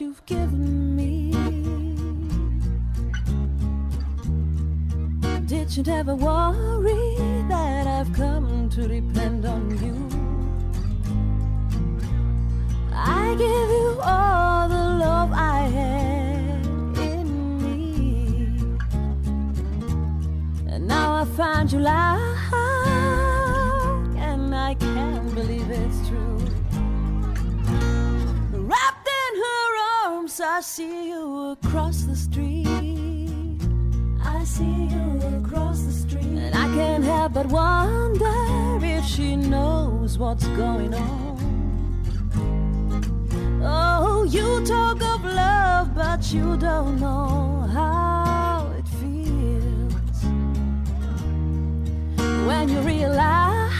you've given me. Did you never worry that I've come to depend on you? I give you all the love I had in me. And now I find you lying, I see you across the street. I see you across the street. And I can't help but wonder if she knows what's going on. Oh, you talk of love, but you don't know how it feels when you realize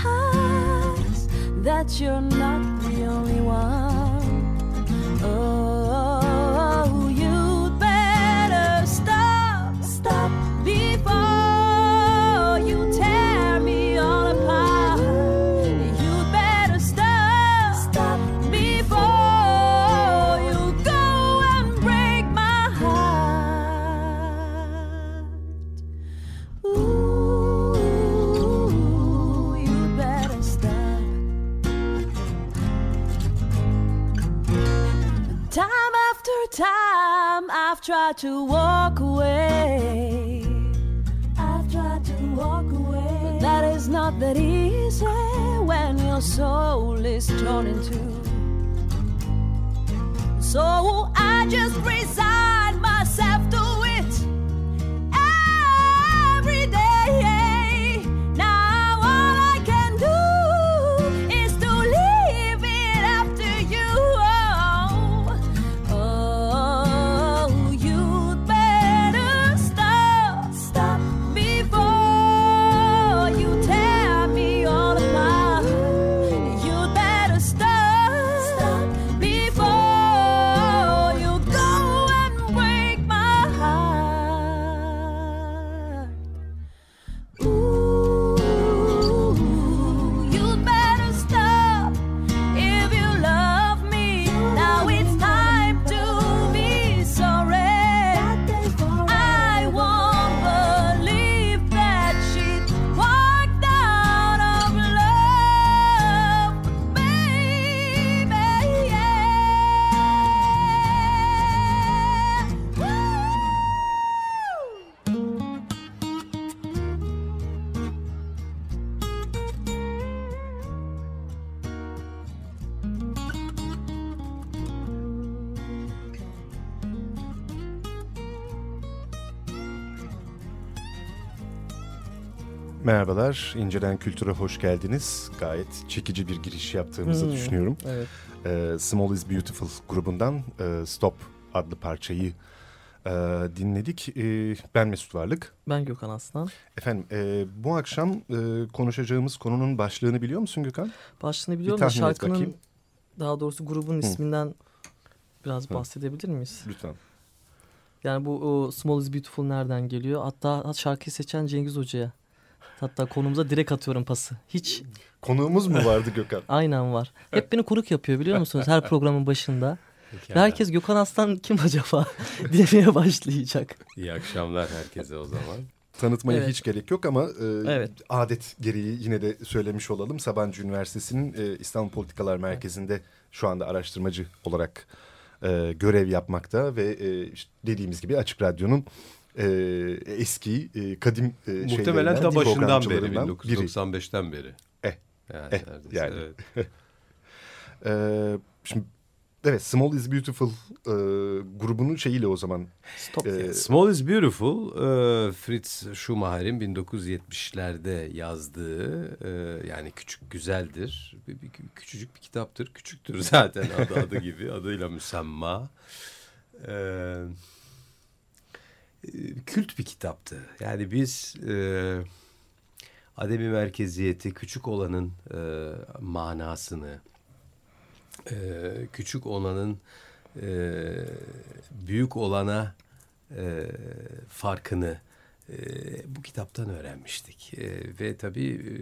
that you're not the only one. Tried to walk away. I've tried to walk away. But that is not that easy when your soul is torn in two. So I just resign myself to Merhabalar, İncelen Kültür'e hoş geldiniz. Gayet çekici bir giriş yaptığımızı hmm, düşünüyorum. Evet. Ee, Small is Beautiful grubundan e, Stop adlı parçayı e, dinledik. E, ben Mesut Varlık. Ben Gökhan Aslan. Efendim e, bu akşam e, konuşacağımız konunun başlığını biliyor musun Gökhan? Başlığını biliyorum da şarkının daha doğrusu grubun Hı. isminden biraz Hı. bahsedebilir miyiz? Lütfen. Yani bu o Small is Beautiful nereden geliyor? Hatta şarkıyı seçen Cengiz Hoca'ya Hatta konumuza direkt atıyorum pası. Hiç. Konuğumuz mu vardı Gökhan? Aynen var. Hep beni konuk yapıyor biliyor musunuz her programın başında. Ve herkes Gökhan Aslan kim acaba demeye başlayacak. İyi akşamlar herkese o zaman. Tanıtmaya evet. hiç gerek yok ama e, evet. adet gereği yine de söylemiş olalım. Sabancı Üniversitesi'nin e, İstanbul Politikalar Merkezi'nde şu anda araştırmacı olarak e, görev yapmakta ve e, işte dediğimiz gibi Açık Radyo'nun e, eski e, kadim e, Muhtemelen ta başından beri 1995'ten beri. Eh. Yani, eh, yani. Evet. e, şimdi Evet Small is Beautiful e, grubunun şeyiyle o zaman. Stop. E, Small is Beautiful e, Fritz Schumacher'in 1970'lerde yazdığı e, yani küçük güzeldir. Bir, bir, küçücük bir kitaptır. Küçüktür zaten adı adı gibi adıyla müsemma. E, e kült bir kitaptı. Yani biz e, ademi merkeziyeti küçük olanın e, manasını e, küçük olanın e, büyük olana e, farkını e, bu kitaptan öğrenmiştik. E, ve tabii e,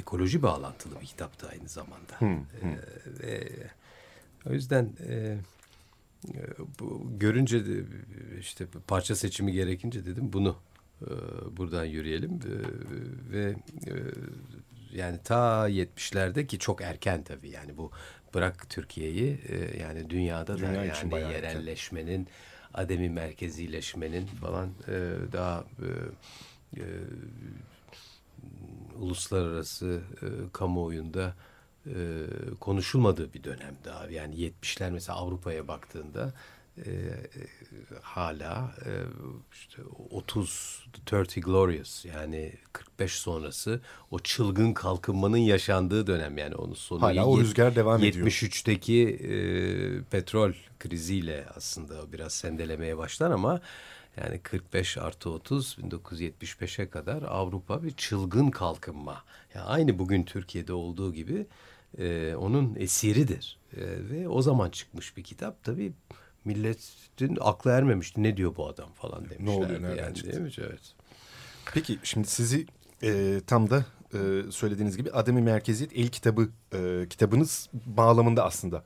ekoloji bağlantılı bir kitaptı aynı zamanda. Hmm, hmm. E, ve o yüzden e, bu, görünce de, işte parça seçimi gerekince dedim bunu e, buradan yürüyelim. E, ve e, yani ta 70'lerde ki çok erken tabii yani bu bırak Türkiye'yi e, yani dünyada Dünya da yani yerelleşmenin ademi merkezileşmenin falan e, daha e, e, uluslararası e, kamuoyunda e, konuşulmadığı bir dönem daha. Yani 70'ler mesela Avrupa'ya baktığında e, hala e, işte 30 30 Glorious yani 45 sonrası o çılgın kalkınmanın yaşandığı dönem yani onun sonu hala o rüzgar devam 73'teki ediyor. 73'teki e, petrol kriziyle aslında biraz sendelemeye başlar ama yani 45 artı 30 1975'e kadar Avrupa bir çılgın kalkınma. Yani aynı bugün Türkiye'de olduğu gibi e, onun esiridir. E, ve o zaman çıkmış bir kitap tabii milletin aklı ermemişti. Ne diyor bu adam falan demişler. Ne oluyor nereden yani, çıktı? Değil mi? Evet. Peki şimdi sizi e, tam da e, söylediğiniz gibi Ademi Merkeziyet El Kitabı e, kitabınız bağlamında aslında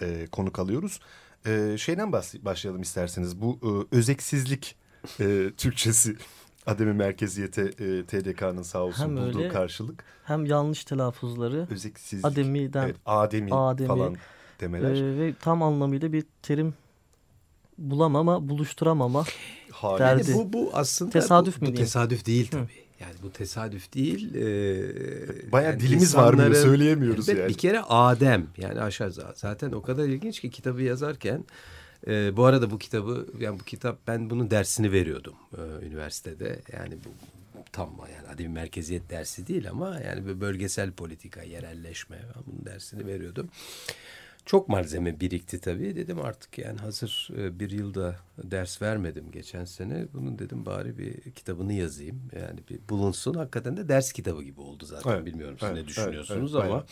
e, konuk alıyoruz. E, şeyden başlayalım isterseniz. Bu e, özeksizlik e, Türkçesi Ademi Merkeziyete e, TDK'nın sağ olsun hem bulduğu öyle, karşılık. Hem yanlış telaffuzları. Özeksizlik. Ademi'den. Evet, ademi, ademi falan demeler. E, ve tam anlamıyla bir terim bulamama, buluşturamama Hali. derdi. Yani bu, bu aslında tesadüf bu, mü bu tesadüf değil tabii. Hı. Yani bu tesadüf değil. E, Bayağı yani dilimiz var mı söyleyemiyoruz yani. Bir kere Adem yani aşağı zaten o kadar ilginç ki kitabı yazarken e, bu arada bu kitabı yani bu kitap ben bunun dersini veriyordum e, üniversitede. Yani bu tam yani ademi merkeziyet dersi değil ama yani bölgesel politika, yerelleşme ben bunun dersini veriyordum. Çok malzeme birikti tabii. Dedim artık yani hazır e, bir yılda ders vermedim geçen sene. Bunun dedim bari bir kitabını yazayım. Yani bir bulunsun. Hakikaten de ders kitabı gibi oldu zaten. Evet, Bilmiyorum siz evet, ne düşünüyorsunuz evet, evet, ama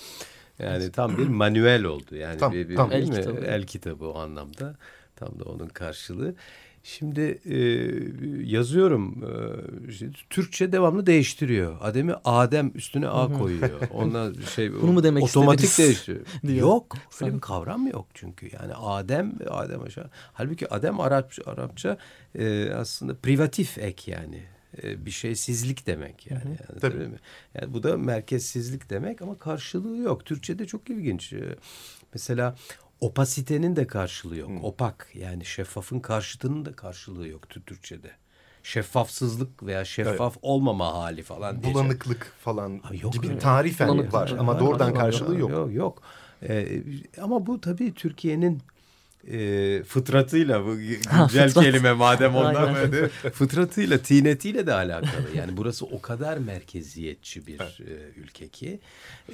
aynen. yani tam bir manuel oldu. Yani tam, bir, bir tam. El, kitabı. el kitabı o anlamda. Tam da onun karşılığı. Şimdi e, yazıyorum e, işte, Türkçe devamlı değiştiriyor. Adem'i Adem üstüne A koyuyor. Ondan şey Bunu mu demek otomatik değiştiriyor. Yok. Öyle bir kavram yok çünkü. Yani Adem Adem aşağı. Halbuki Adem Arapça, Arapça e, aslında privatif ek yani e, bir şeysizlik demek yani. yani Tabii. Mi? Yani bu da merkezsizlik demek ama karşılığı yok. Türkçe'de çok ilginç. E, mesela opasitenin de karşılığı yok. Hmm. Opak yani şeffafın karşıtının da karşılığı yok Türkçe'de. Şeffafsızlık veya şeffaf evet. olmama hali falan. Bulanıklık diyeceğim. falan ha, yok gibi tarifen Bulanıklık var ama doğrudan karşılığı yok. Yok yok. Ee, ama bu tabii Türkiye'nin e, fıtratıyla bu güncel fıtrat. kelime madem ondan böyle fıtratıyla tinetiyle de alakalı. Yani burası o kadar merkeziyetçi bir evet. e, ülke ki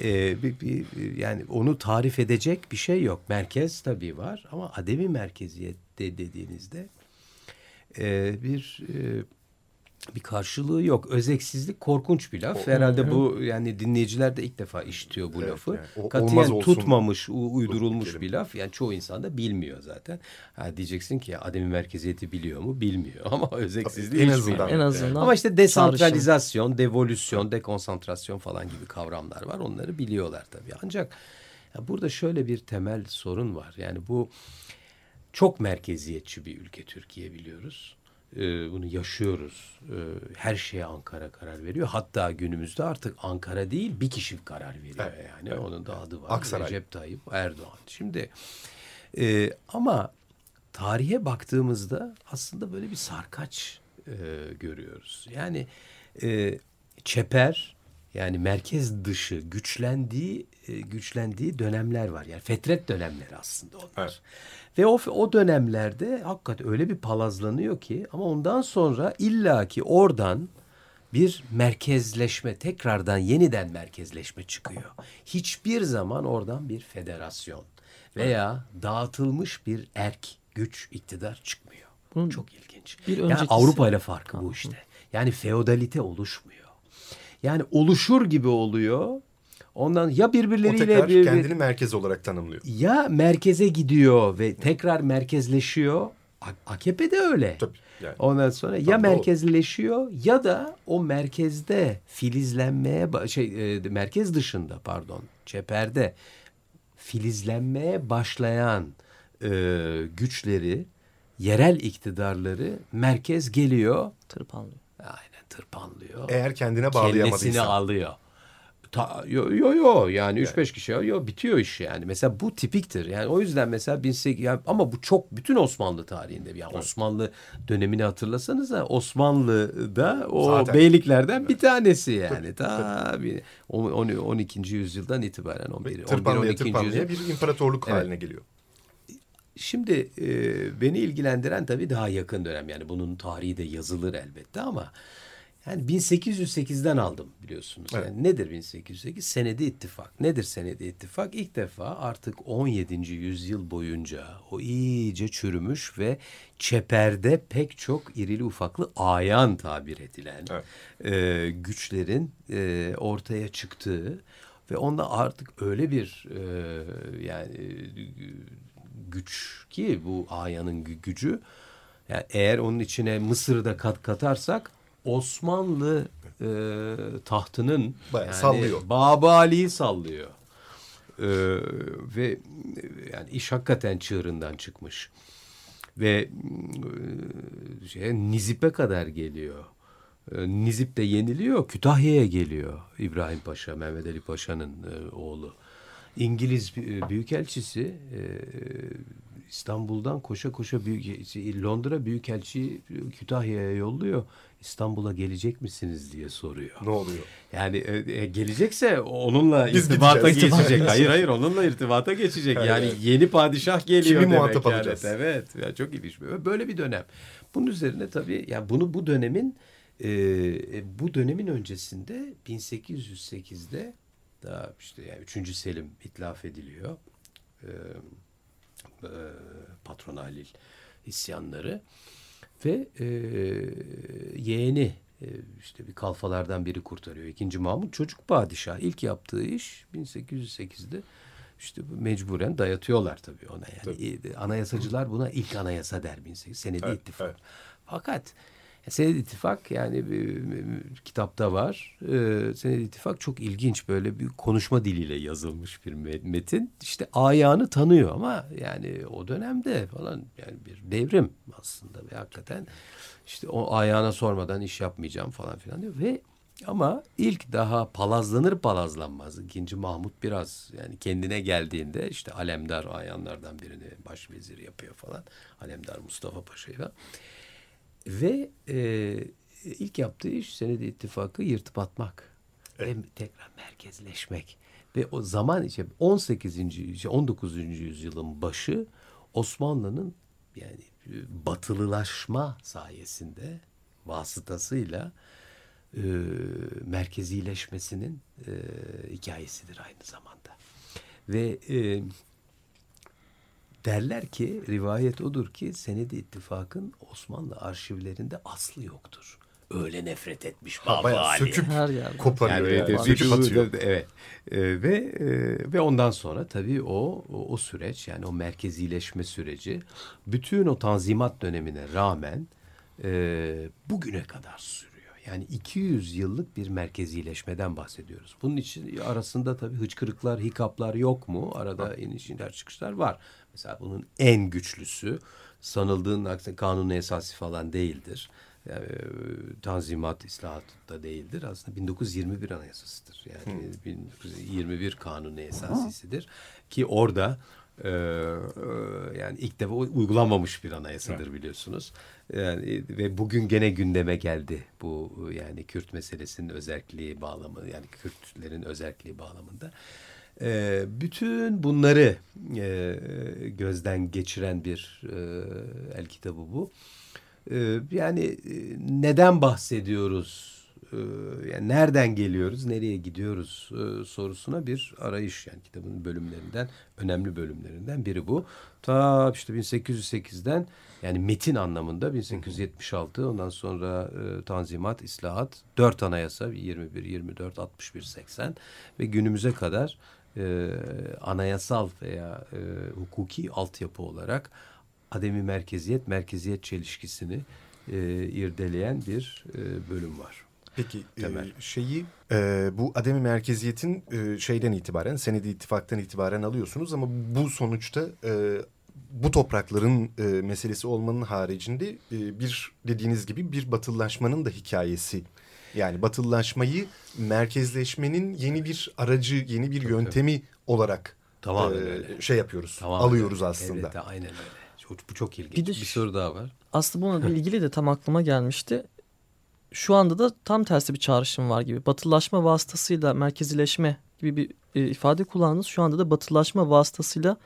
e, bir, bir, yani onu tarif edecek bir şey yok. Merkez tabii var ama ademi merkeziyette dediğinizde e, bir e, bir karşılığı yok. Özeksizlik korkunç bir laf. O, Herhalde hı. bu yani dinleyiciler de ilk defa işitiyor bu evet, lafı. Yani. O, Katiyen tutmamış, uydurulmuş bir laf. Yani çoğu insan da bilmiyor zaten. Ha, diyeceksin ki ademi merkeziyeti biliyor mu? Bilmiyor ama özeksizliği en azından. En azından. Ama işte desantralizasyon, çağrışım. devolüsyon, dekonsantrasyon falan gibi kavramlar var. Onları biliyorlar tabii. Ancak ya burada şöyle bir temel sorun var. Yani bu çok merkeziyetçi bir ülke Türkiye biliyoruz e, bunu yaşıyoruz. E, her şeye Ankara karar veriyor. Hatta günümüzde artık Ankara değil bir kişi karar veriyor evet, yani. Evet, Onun da adı var. Aksaray. Recep Tayyip Erdoğan. Şimdi e, ama tarihe baktığımızda aslında böyle bir sarkaç e, görüyoruz. Yani e, çeper yani merkez dışı güçlendiği e, güçlendiği dönemler var. Yani fetret dönemleri aslında onlar. Evet. Ve o, o dönemlerde hakikaten öyle bir palazlanıyor ki ama ondan sonra illaki oradan bir merkezleşme tekrardan yeniden merkezleşme çıkıyor. Hiçbir zaman oradan bir federasyon veya dağıtılmış bir erk güç iktidar çıkmıyor. Bunun çok ilginç. Bir yani Avrupa ile farkı bu işte. Yani feodalite oluşmuyor. Yani oluşur gibi oluyor. Ondan ya birbirleriyle... O tekrar bir, kendini merkez olarak tanımlıyor. Ya merkeze gidiyor ve tekrar merkezleşiyor. AKP de öyle. Tabii. Yani. Ondan sonra Tam ya merkezleşiyor ya da o merkezde filizlenmeye şey e, merkez dışında pardon çeperde filizlenmeye başlayan e, güçleri yerel iktidarları merkez geliyor. Tırpanlıyor. Aynen tırpanlıyor. Eğer kendine bağlayamadıysa. Kendisini alıyor. Ta, yo yo yo yani 3-5 yani. kişi yo bitiyor iş yani. Mesela bu tipiktir. Yani o yüzden mesela 18 yani ama bu çok bütün Osmanlı tarihinde yani evet. Osmanlı dönemini hatırlasanız da Osmanlı'da o Zaten. beyliklerden bir tanesi yani. Tabii 12. yüzyıldan itibaren 11 11 12. yüzyıl bir imparatorluk evet. haline geliyor. Şimdi e, beni ilgilendiren tabii daha yakın dönem yani bunun tarihi de yazılır elbette ama yani 1808'den aldım biliyorsunuz. Evet. Yani nedir 1808? Senedi ittifak. Nedir senedi ittifak? İlk defa artık 17. yüzyıl boyunca o iyice çürümüş ve çeperde pek çok irili ufaklı ayan tabir edilen evet. e, güçlerin e, ortaya çıktığı ve onda artık öyle bir e, yani güç ki bu ayanın gücü yani eğer onun içine Mısır'ı da kat katarsak Osmanlı e, tahtının Bayağı yani sallıyor. Baba Ali'yi sallıyor. E, ve yani iş hakikaten çığırından çıkmış. Ve e, şey, Nizip'e kadar geliyor. E, Nizip de yeniliyor. Kütahya'ya geliyor İbrahim Paşa, Mehmet Ali Paşa'nın e, oğlu. İngiliz e, Büyükelçisi e, İstanbul'dan koşa koşa büyük Londra Büyükelçi Kütahya'ya yolluyor. İstanbul'a gelecek misiniz diye soruyor. Ne oluyor? Yani e, e, gelecekse onunla Biz irtibata geçecek. hayır hayır onunla irtibata geçecek. Evet. Yani yeni padişah geliyor Kimi demek. muhatap yani. alacağız? Evet. Yani çok ilginç. Böyle bir dönem. Bunun üzerine tabii yani bunu bu dönemin e, e bu dönemin öncesinde 1808'de daha işte yani 3. Selim itlaf ediliyor. E, e, patron Halil isyanları ve e, yeğeni e, işte bir kalfalardan biri kurtarıyor. İkinci Mahmut çocuk padişah. İlk yaptığı iş 1808'de işte mecburen dayatıyorlar tabii ona. Yani tabii. anayasacılar buna ilk anayasa der 1800 senedi evet, ittifak. Evet. Fakat Sened İttifak yani bir, kitapta var. Ee, Sened İttifak çok ilginç böyle bir konuşma diliyle yazılmış bir metin. İşte ayağını tanıyor ama yani o dönemde falan yani bir devrim aslında ve hakikaten işte o ayağına sormadan iş yapmayacağım falan filan diyor ve ama ilk daha palazlanır palazlanmaz ikinci Mahmut biraz yani kendine geldiğinde işte Alemdar ayanlardan birini başvezir yapıyor falan. Alemdar Mustafa Paşa'yla. Ve e, ilk yaptığı iş senedi ittifakı yırtıp atmak. Evet. Ve tekrar merkezleşmek. Ve o zaman işte 18. 19. yüzyılın başı Osmanlı'nın yani batılılaşma sayesinde vasıtasıyla e, merkezileşmesinin e, hikayesidir aynı zamanda. Ve e, Derler ki rivayet odur ki Senedi İttifak'ın Osmanlı arşivlerinde aslı yoktur. Öyle nefret etmiş Baba ha, Ali. Söküp her yer. koparıyor yani. yani. Söküp atıyor. Evet. Ee, ve e, ve ondan sonra tabii o, o o süreç yani o merkezileşme süreci bütün o tanzimat dönemine rağmen e, bugüne kadar sürüyor. Yani 200 yıllık bir merkezileşmeden bahsediyoruz. Bunun için arasında tabii hıçkırıklar, hikaplar yok mu? Arada inişler çıkışlar var. Mesela bunun en güçlüsü sanıldığının aksine kanunu esası falan değildir. Yani, e, tanzimat islahatı da değildir. Aslında 1921 anayasasıdır. Yani hmm. 1921 kanunu esasisidir. Ki orada Ee, e, yani ilk defa uygulanmamış bir anayasadır evet. biliyorsunuz. Yani ve bugün gene gündeme geldi bu yani Kürt meselesinin özelliği bağlamı yani Kürtlerin özelliği bağlamında. Ee, bütün bunları e, gözden geçiren bir e, el kitabı bu. Ee, yani e, neden bahsediyoruz? Ee, yani nereden geliyoruz, nereye gidiyoruz e, sorusuna bir arayış yani kitabın bölümlerinden, önemli bölümlerinden biri bu. Ta işte 1808'den yani metin anlamında 1876 ondan sonra e, Tanzimat, İslahat, dört anayasa 21, 24, 61, 80 ve günümüze kadar e, anayasal veya e, hukuki altyapı olarak ademi merkeziyet, merkeziyet çelişkisini e, irdeleyen bir e, bölüm var. Peki e, şeyi e, bu ademi merkeziyetin e, şeyden itibaren senedi ittifaktan itibaren alıyorsunuz ama bu sonuçta e, bu toprakların e, meselesi olmanın haricinde e, bir dediğiniz gibi bir batıllaşmanın da hikayesi. Yani batıllaşmayı merkezleşmenin yeni bir aracı, yeni bir yöntemi olarak Tamamen e, öyle. şey yapıyoruz, Tamamen alıyoruz öyle. aslında. Evet, aynen öyle. Çok, bu çok ilginç. Bir, de, bir soru daha var. Aslında bununla ilgili de tam aklıma gelmişti. Şu anda da tam tersi bir çağrışım var gibi. Batılılaşma vasıtasıyla merkezileşme gibi bir e, ifade kullandınız. Şu anda da batılılaşma vasıtasıyla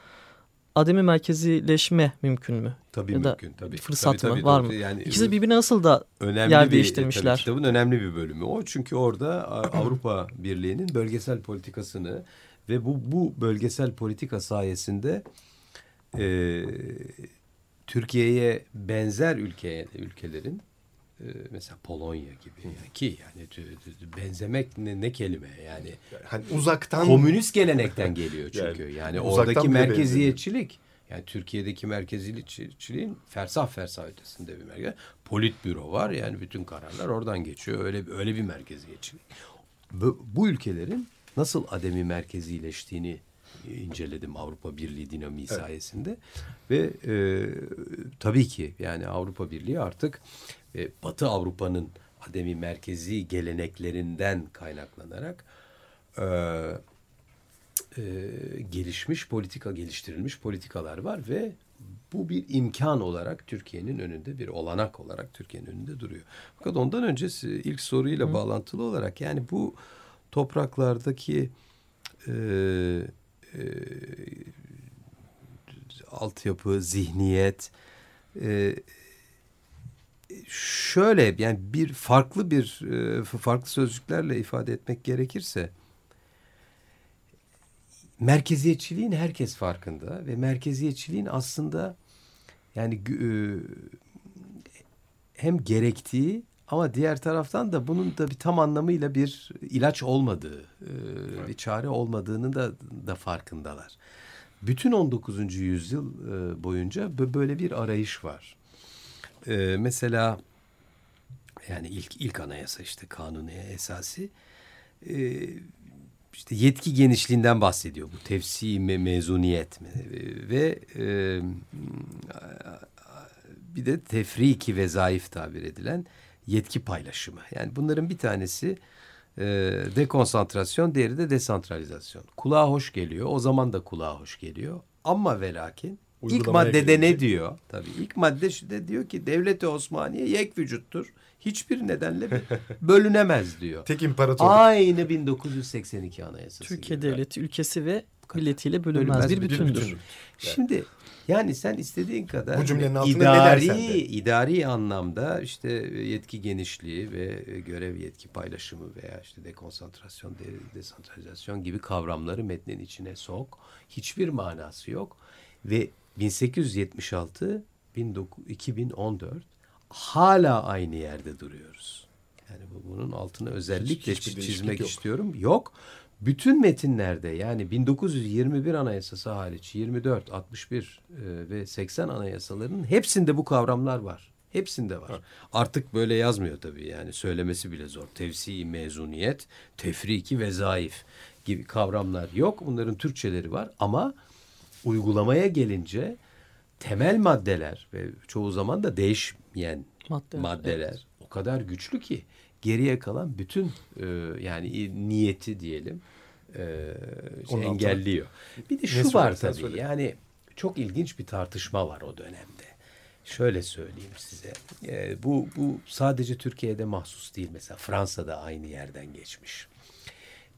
ademi merkezileşme mümkün mü? Tabii ya mümkün. Tabii. Fırsat tabii, mı? Tabii, var mı? Yani, İkisi birbirine nasıl da önemli yer bir, değiştirmişler? Tabii, kitabın önemli bir bölümü o. Çünkü orada Avrupa Birliği'nin bölgesel politikasını ve bu, bu bölgesel politika sayesinde e, Türkiye'ye benzer ülke, ülkelerin mesela Polonya gibi yani ki yani benzemek ne, ne kelime yani hani uzaktan komünist gelenekten geliyor çünkü yani, yani oradaki merkeziyetçilik yani Türkiye'deki merkeziyetçiliğin fersah fersah ötesinde bir merkez. Politbüro var yani bütün kararlar oradan geçiyor. Öyle öyle bir merkeziyetçilik. Bu, bu ülkelerin nasıl ademi merkezileştiğini inceledim Avrupa Birliği dinamiği evet. sayesinde ve e, tabii ki yani Avrupa Birliği artık e, Batı Avrupa'nın ademi merkezi geleneklerinden kaynaklanarak e, e, gelişmiş politika geliştirilmiş politikalar var ve bu bir imkan olarak Türkiye'nin önünde bir olanak olarak Türkiye'nin önünde duruyor. Fakat ondan önce ilk soruyla Hı. bağlantılı olarak yani bu topraklardaki e, e, altyapı, zihniyet e, şöyle yani bir farklı bir e, farklı sözcüklerle ifade etmek gerekirse merkeziyetçiliğin herkes farkında ve merkeziyetçiliğin aslında yani e, hem gerektiği ama diğer taraftan da bunun da bir tam anlamıyla bir ilaç olmadığı, e, bir çare olmadığını da da farkındalar. Bütün 19. yüzyıl boyunca böyle bir arayış var. E, mesela yani ilk ilk anayasa işte kanuni esası işte yetki genişliğinden bahsediyor bu tefsi me mezuniyet ve bir de tefriki ve zayıf tabir edilen yetki paylaşımı. Yani bunların bir tanesi e, dekonsantrasyon, diğeri de desantralizasyon. Kulağa hoş geliyor. O zaman da kulağa hoş geliyor. Ama ve lakin ilk maddede ne diyor? Tabii ilk madde de diyor ki devleti Osmaniye yek vücuttur. Hiçbir nedenle bölünemez diyor. Tek imparatorluk. Aynı 1982 Anayasası. Türkiye gibi. devleti ülkesi ve milletiyle bölünmez, bölünmez bir bütündür. bütündür. Şimdi yani sen istediğin kadar bu cümlenin altında idari, ne de. idari anlamda işte yetki genişliği ve görev yetki paylaşımı veya işte dekonsantrasyon, desantralizasyon gibi kavramları metnin içine sok. Hiçbir manası yok ve 1876 2014 hala aynı yerde duruyoruz. Yani bunun altını özellikle hiç, çizmek yok. istiyorum. Yok bütün metinlerde yani 1921 anayasası hariç 24, 61 e, ve 80 anayasalarının hepsinde bu kavramlar var. Hepsinde var. Ha. Artık böyle yazmıyor tabii yani söylemesi bile zor. Tevsi, mezuniyet, tefriki ve zayıf gibi kavramlar yok. Bunların Türkçeleri var ama uygulamaya gelince temel maddeler ve çoğu zaman da değişmeyen maddeler, maddeler evet. o kadar güçlü ki geriye kalan bütün e, yani niyeti diyelim e, şey engelliyor. Bir de şu var tabii söyle. yani çok ilginç bir tartışma var o dönemde. Şöyle söyleyeyim size. E, bu, bu sadece Türkiye'de mahsus değil. Mesela Fransa'da aynı yerden geçmiş.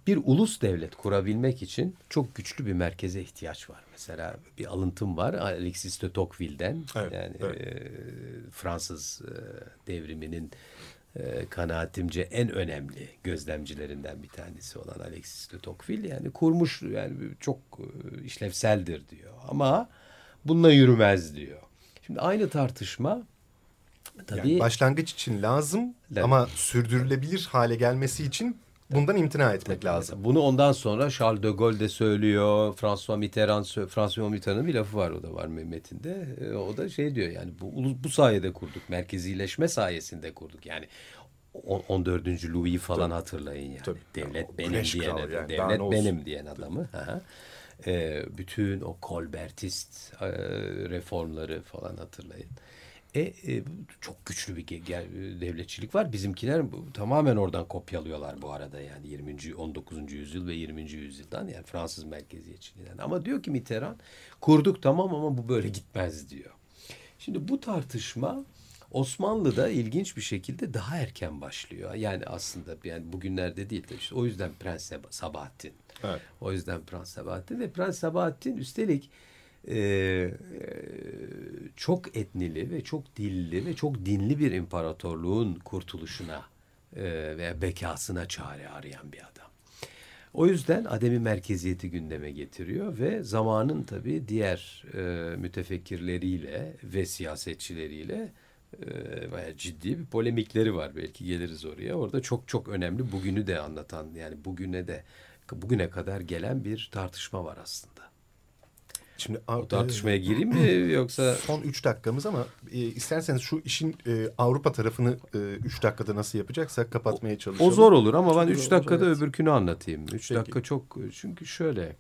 Bir ulus devlet kurabilmek için çok güçlü bir merkeze ihtiyaç var. Mesela bir alıntım var Alexis de Tocqueville'den. Evet, yani evet. E, Fransız e, devriminin e, kanaatimce en önemli gözlemcilerinden bir tanesi olan Alexis de Tocqueville yani kurmuş yani çok e, işlevseldir diyor ama bununla yürümez diyor. Şimdi aynı tartışma tabii yani başlangıç için lazım evet. ama sürdürülebilir hale gelmesi için bundan imtina etmek lazım. Bunu ondan sonra Charles de Gaulle de söylüyor. François Mitterrand, François Mitterrand'ın bir lafı var o da var metinde. E, o da şey diyor yani bu, bu sayede kurduk. Merkezileşme sayesinde kurduk. Yani 14. Louis falan Tabii. hatırlayın yani. Tabii. Devlet benim diyen yani. devlet benim diyen adamı. Aha. E, bütün o Colbertist e, reformları falan hatırlayın. E, e, çok güçlü bir devletçilik var. Bizimkiler bu, tamamen oradan kopyalıyorlar bu arada yani 20. 19. yüzyıl ve 20. yüzyıldan yani Fransız merkeziyetçiliğinden. Ama diyor ki Mitterrand kurduk tamam ama bu böyle gitmez diyor. Şimdi bu tartışma Osmanlı'da ilginç bir şekilde daha erken başlıyor. Yani aslında yani bugünlerde değil de işte o yüzden Prens Sabahattin. Evet. O yüzden Prens Sabahattin ve Prens Sabahattin üstelik e, çok etnili ve çok dilli ve çok dinli bir imparatorluğun kurtuluşuna e, veya bekasına çare arayan bir adam. O yüzden ademi merkeziyeti gündeme getiriyor ve zamanın tabii diğer e, mütefekkirleriyle ve siyasetçileriyle e, bayağı ciddi bir polemikleri var. Belki geliriz oraya. Orada çok çok önemli bugünü de anlatan yani bugüne de bugüne kadar gelen bir tartışma var aslında. Şimdi o tartışmaya gireyim mi yoksa son üç dakikamız ama e, isterseniz şu işin e, Avrupa tarafını e, üç dakikada nasıl yapacaksak kapatmaya çalışalım. O zor olur ama ben üç dakikada evet. öbürkünü anlatayım. Üç Peki. dakika çok çünkü şöyle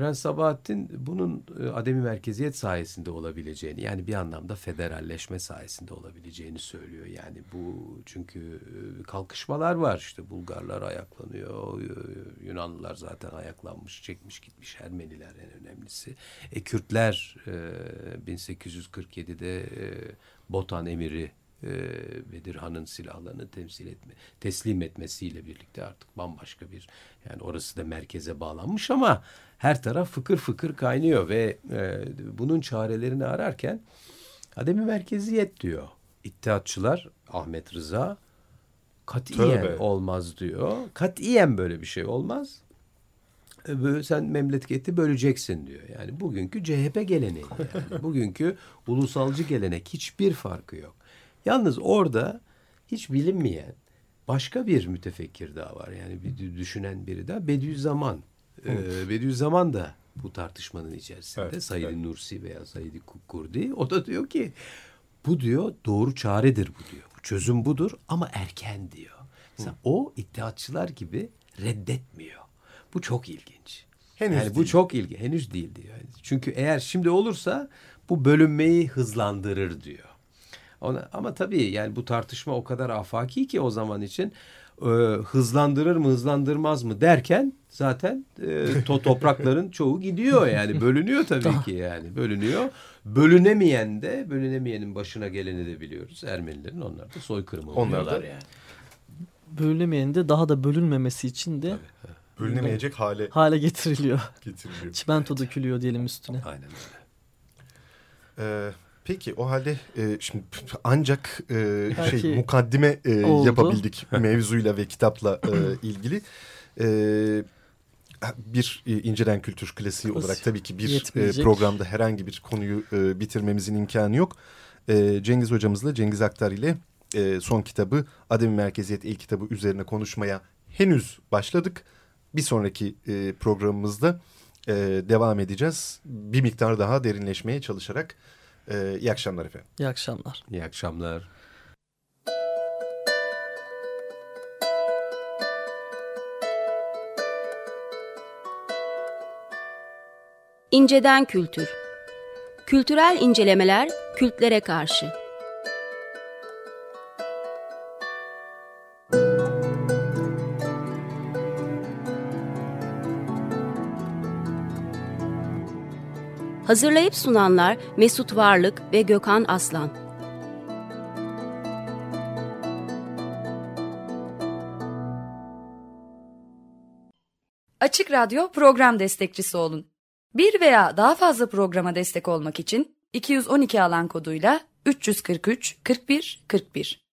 Prens Sabahattin bunun e, ademi merkeziyet sayesinde olabileceğini yani bir anlamda federalleşme sayesinde olabileceğini söylüyor. Yani bu çünkü e, kalkışmalar var işte Bulgarlar ayaklanıyor, Yunanlılar zaten ayaklanmış, çekmiş gitmiş Ermeniler en önemlisi. E Kürtler 1847'de Botan emiri Bedir Han'ın silahlarını temsil etme, teslim etmesiyle birlikte artık bambaşka bir yani orası da merkeze bağlanmış ama her taraf fıkır fıkır kaynıyor ve e, bunun çarelerini ararken ademi merkeziyet diyor. İttihatçılar Ahmet Rıza katiyen Tövbe. olmaz diyor. Katiyen böyle bir şey olmaz. E, böyle sen memleketi böleceksin diyor. Yani bugünkü CHP geleneği. Yani. bugünkü ulusalcı gelenek hiçbir farkı yok. Yalnız orada hiç bilinmeyen başka bir mütefekkir daha var. Yani bir düşünen biri daha Bediüzzaman. Ee, Bediüzzaman da bu tartışmanın içerisinde. Evet, Said evet. Nursi veya Said Kurdi. O da diyor ki bu diyor doğru çaredir bu diyor. Bu çözüm budur ama erken diyor. Mesela Hı. o iddiatçılar gibi reddetmiyor. Bu çok ilginç. Henüz yani değil. bu çok ilgi. Henüz değil diyor. Çünkü eğer şimdi olursa bu bölünmeyi hızlandırır diyor. Ona, ama tabii yani bu tartışma o kadar afaki ki o zaman için e, hızlandırır mı hızlandırmaz mı derken zaten e, to toprakların çoğu gidiyor yani bölünüyor tabii ki yani bölünüyor. Bölünemeyen de bölünemeyenin başına geleni de biliyoruz. Ermenilerin onlar da soykırımı onlar da yani. Bölünemeyenin de daha da bölünmemesi için de tabii, bölünemeyecek hale hale getiriliyor. getiriliyor. Çimento dökülüyor diyelim üstüne. Aynen öyle. Ee, Peki o halde e, şimdi ancak e, şey mukaddime e, yapabildik mevzuyla ve kitapla e, ilgili. E, bir e, incelen kültür klasiği olarak tabii ki bir e, programda herhangi bir konuyu e, bitirmemizin imkanı yok. E, Cengiz hocamızla Cengiz Aktar ile e, son kitabı Ademi Merkeziyet ilk kitabı üzerine konuşmaya henüz başladık. Bir sonraki e, programımızda e, devam edeceğiz. Bir miktar daha derinleşmeye çalışarak ee, iyi akşamlar efendim. İyi akşamlar. İyi akşamlar. İnceden Kültür Kültürel incelemeler kültlere karşı Hazırlayıp sunanlar Mesut Varlık ve Gökhan Aslan. Açık Radyo program destekçisi olun. Bir veya daha fazla programa destek olmak için 212 alan koduyla 343 41 41